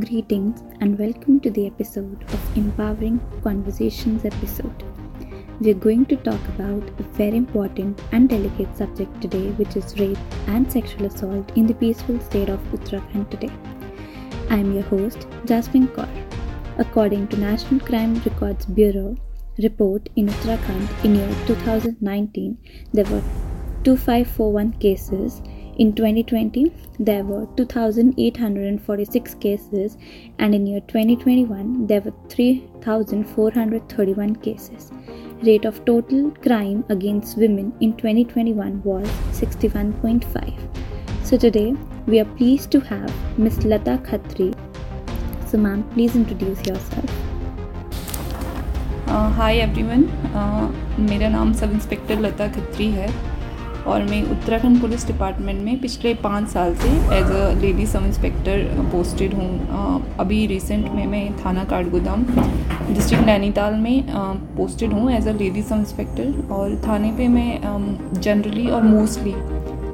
Greetings and welcome to the episode of Empowering Conversations episode. We are going to talk about a very important and delicate subject today, which is rape and sexual assault in the peaceful state of Uttarakhand today. I am your host, Jasmine Kaur. According to National Crime Records Bureau report in Uttarakhand in year 2019, there were 2541 cases in 2020, there were 2,846 cases, and in year 2021, there were 3,431 cases. Rate of total crime against women in 2021 was 61.5. So today, we are pleased to have Miss Lata Khatri. So, ma'am, please introduce yourself. Hi everyone मेरा नाम sub inspector लता खत्री है और मैं Uttarakhand police department में पिछले पाँच साल से as a lady sub inspector posted हूँ। अभी रिसेंट में मैं थाना काठगोदाम डिस्ट्रिक्ट नैनीताल में पोस्टेड हूँ as a lady sub inspector और थाने पे मैं जनरली और मोस्टली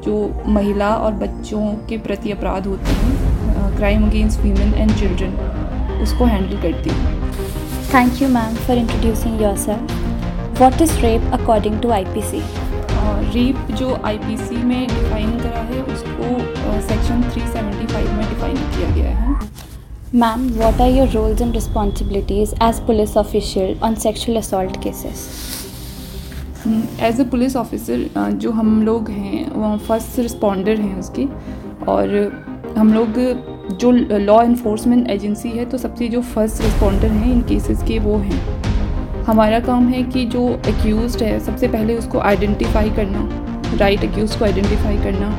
जो महिला और बच्चों के प्रति अपराध होते हैं crime against women and children उसको हैंडल करती हूँ। Thank you ma'am for introducing yourself what is rape according to I P C rape जो आईपीसी में डिफ़ाइन करा है उसको सेक्शन 375 में डिफ़ाइन किया गया है। Ma'am what are your roles and responsibilities as police official on sexual assault cases as a police officer जो हम लोग हैं वो फ़र्स्ट रिस्पॉन्डर हैं उसके। और हम लोग जो लॉ इन्फोर्समेंट एजेंसी है तो सबसे जो फ़र्स्ट रिस्पॉन्डर हैं इन केसेस के वो हैं। हमारा काम है कि जो एक्यूज है, सबसे पहले उसको आइडेंटिफाई करना राइट एक्यूज को आइडेंटिफाई करना,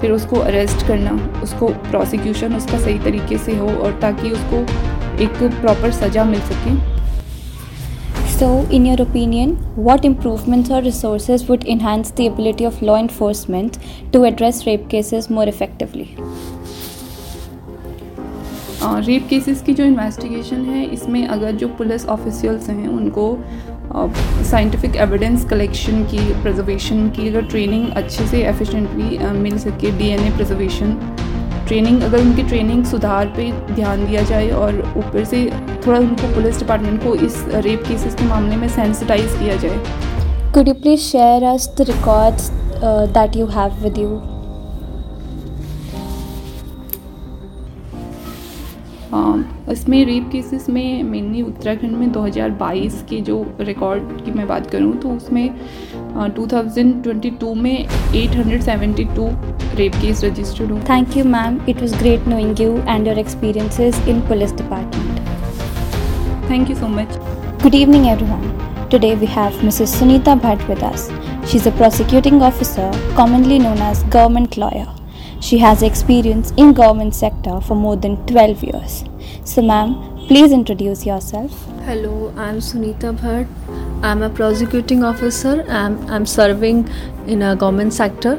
फिर उसको अरेस्ट करना, उसको प्रोसिक्यूशन उसका सही तरीके से हो और ताकि उसको एक प्रॉपर सज़ा मिल सके। So in your opinion what improvements or resource would enhance the ability of law enforcement to address rape cases more effectively rape cases की जो इन्वेस्टिगेशन है, इसमें अगर जो पुलिस ऑफिशियल्स हैं, उनको साइंटिफिक एविडेंस कलेक्शन की प्रिजर्वेशन की अगर ट्रेनिंग अच्छे से एफिशिएंटली मिल सके डीएनए प्रिजर्वेशन ट्रेनिंग अगर उनकी ट्रेनिंग सुधार पे ध्यान दिया जाए और ऊपर से थोड़ा उनको पुलिस डिपार्टमेंट को इस रेप केसेस के मामले में सेंसिटाइज किया जाए। Could you please share us the records that you have with you इसमें रेप केसेस में मेनली उत्तराखंड में 2022 के जो रिकॉर्ड की मैं बात करूँ तो उसमें uh, 2022 में 872 रेप केस रजिस्टर्ड हो thank you ma'am it was great knowing you and your experiences in police department thank you so much good evening everyone Today we have Mrs. Sunita Bhatt with us. She's a prosecuting officer, commonly known as government lawyer. She has experience in government sector for more than 12 years. So ma'am, please introduce yourself. Hello, I'm Sunita Bhatt. I'm a prosecuting officer. I'm, I'm serving in a government sector,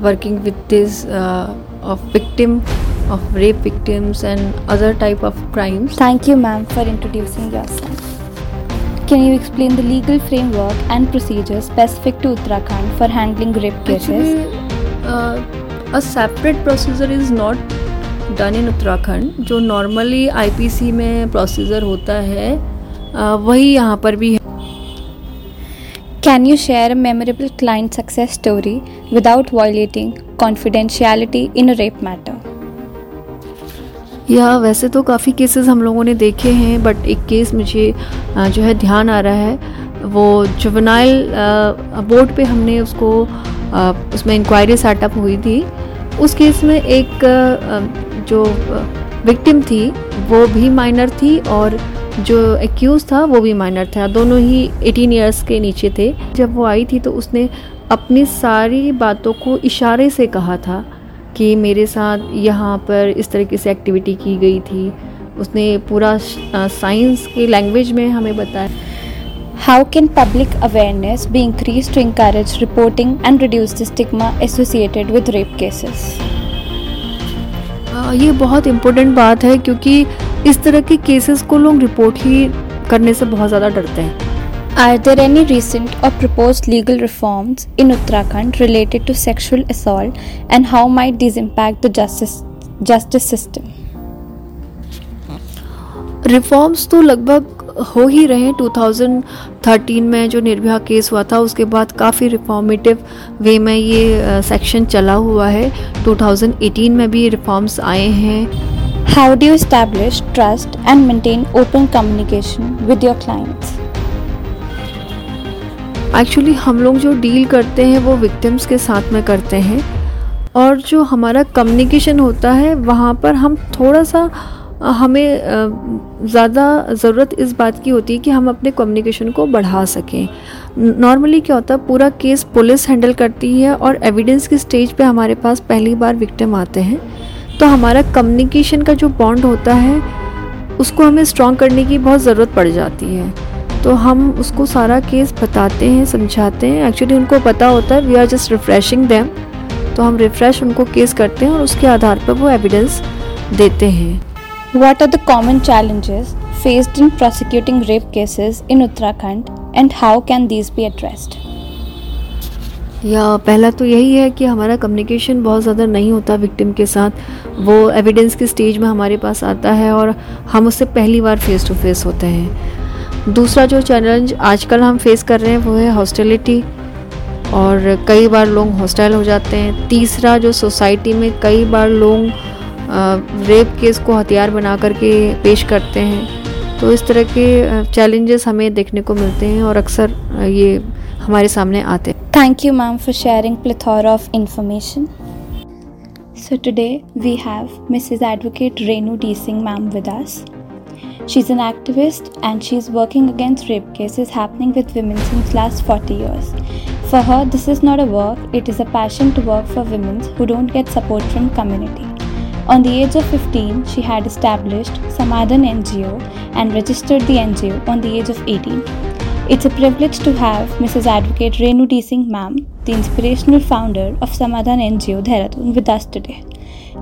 working with this uh, of victim of rape victims and other type of crimes. Thank you ma'am for introducing yourself. Can you explain the legal framework and procedures specific to Uttarakhand for handling rape cases? Actually, uh, a separate procedure is not done in Uttarakhand जो normally IPC में procedure होता है वही यहाँ पर भी है। Can you share memorable client success story without violating confidentiality in rape matter या वैसे तो काफ़ी केसेस हम लोगों ने देखे हैं बट एक केस मुझे जो है ध्यान आ रहा है वो जुवनाइल बोर्ड पे हमने उसको उसमें इंक्वायरी सेटअप हुई थी। उस केस में एक जो विक्टिम थी, वो भी माइनर थी और जो एक्यूज़ था, वो भी माइनर था। दोनों ही 18 इयर्स के नीचे थे। जब वो आई थी तो उसने अपनी सारी बातों को इशारे से कहा था कि मेरे साथ यहाँ पर इस तरीके से एक्टिविटी की गई थी। उसने पूरा साइंस की लैंग्वेज में हमें बताया। How can public awareness be increased to encourage reporting and reduce the stigma associated with rape cases? ये बहुत इम्पोर्टेंट बात है क्योंकि इस तरह के केसेस को लोग रिपोर्ट ही करने से बहुत ज़्यादा डरते हैं Are there any recent or proposed legal reforms in Uttarakhand related to sexual assault and how might these impact the justice justice system? reforms तो लगभग हो ही रहे हैं। 2013 में जो निर्भया केस हुआ था उसके बाद काफ़ी रिफॉर्मेटिव वे में ये सेक्शन चला हुआ है। 2018 में भी रिफॉर्म्स आए हैं। How do establish trust and maintain open communication with your clients actually हम लोग जो डील करते हैं वो विक्टिम्स के साथ में करते हैं। और जो हमारा कम्युनिकेशन होता है वहाँ पर हम थोड़ा सा हमें ज़्यादा ज़रूरत इस बात की होती है कि हम अपने कम्युनिकेशन को बढ़ा सकें। नॉर्मली क्या होता है, पूरा केस पुलिस हैंडल करती है और एविडेंस की स्टेज पे हमारे पास पहली बार विक्टिम आते हैं। तो हमारा कम्युनिकेशन का जो बॉन्ड होता है, उसको हमें स्ट्रॉन्ग करने की बहुत ज़रूरत पड़ जाती है। तो हम उसको सारा केस बताते हैं, समझाते हैं। एक्चुअली उनको पता होता है we are just refreshing them तो हम रिफ्रेश उनको केस करते हैं और उसके आधार पर वो एविडेंस देते हैं। What are the common challenges faced in prosecuting rape cases in Uttarakhand and how can these be addressed? या पहला तो यही है कि हमारा कम्युनिकेशन बहुत ज़्यादा नहीं होता विक्टिम के साथ। वो एविडेंस के स्टेज में हमारे पास आता है और हम उससे पहली बार फेस टू फेस होते हैं। दूसरा जो चैलेंज आजकल हम फेस कर रहे हैं वो है हॉस्टिलिटी और कई बार लोग हॉस्टाइल हो जाते हैं। तीसरा जो सोसाइटी में कई बार लोग रेप केस को हथियार बना करके पेश करते हैं। तो इस तरह के चैलेंजेस हमें देखने को मिलते हैं और अक्सर ये हमारे सामने आते हैं। Thank you ma'am for sharing plethora of information so today we have Mrs advocate Renu D Singh ma'am with us she is an activist and she is working against rape cases happening with women since last forty years for her this is not a work it is a passion to work for womens who don't get support from community On the age of 15, she had established Samadhan NGO and registered the NGO on the age of 18. It's a privilege to have Mrs. Advocate Renu D. Singh Ma'am, the inspirational founder of Samadhan NGO Dehradun, with us today.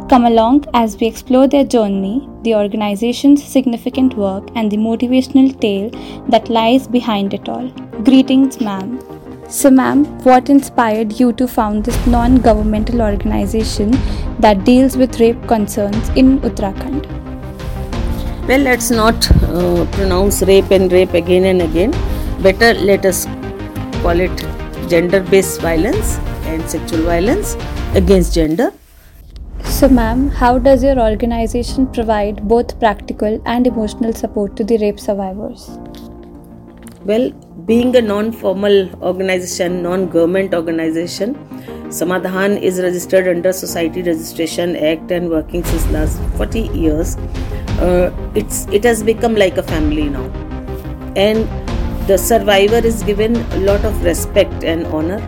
Come along as we explore their journey, the organization's significant work, and the motivational tale that lies behind it all. Greetings, ma'am. So, ma'am, what inspired you to found this non governmental organization that deals with rape concerns in Uttarakhand? Well, let's not uh, pronounce rape and rape again and again. Better let us call it gender based violence and sexual violence against gender. So, ma'am, how does your organization provide both practical and emotional support to the rape survivors? Well, being a non-formal organization non-government organization samadhan is registered under society registration act and working since last 40 years. Uh, it's it has become like a family now. And the survivor is given a lot of respect and honor.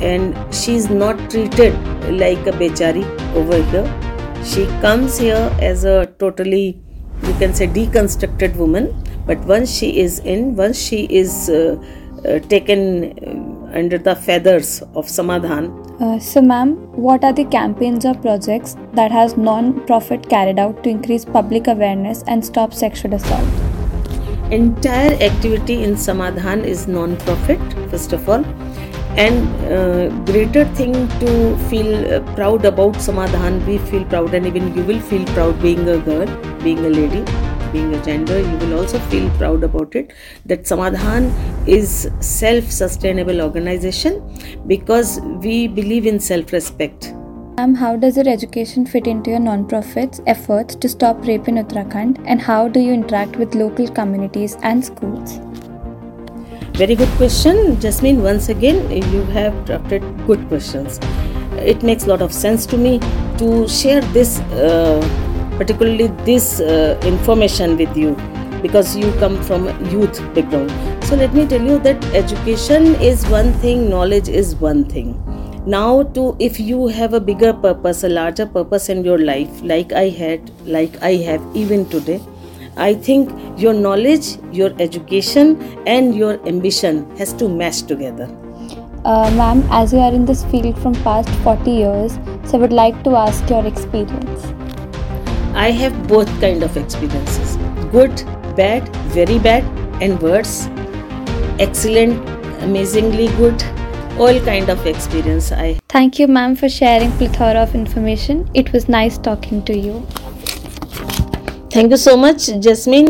And she is not treated like a bechari over here. She comes here as a totally you can say deconstructed woman. But once she is in once she is uh, uh, taken under the feathers of samadhan. Uh, so ma'am what are the campaigns or projects that has non-profit carried out to increase public awareness and stop sexual assault? Entire activity in samadhan is non-profit first of all. And uh, greater thing to feel uh, proud about samadhan we feel proud and even you will feel proud being a girl being a lady being a gender you will also feel proud about it that samadhan is self sustainable organization because we believe in self respect Ma'am, how does your education fit into your non-profit's efforts to stop rape in Uttarakhand and how do you interact with local communities and schools? Very good question, Jasmine. Once again, you have drafted good questions. It makes a lot of sense to me to share this uh, particularly this uh, information with you because you come from youth background. So let me tell you that education is one thing knowledge is one thing. Now to if you have a bigger purpose a larger purpose in your life like i had like i have even today i think your knowledge your education and your ambition has to match together. Uh, ma'am as you are in this field from past 40 years so i would like to ask your experience I have both kind of experiences good, bad, very bad, and worse. Excellent, amazingly good, all kind of experience I. Thank you, ma'am, for sharing plethora of information. It was nice talking to you. Thank you so much, Jasmine.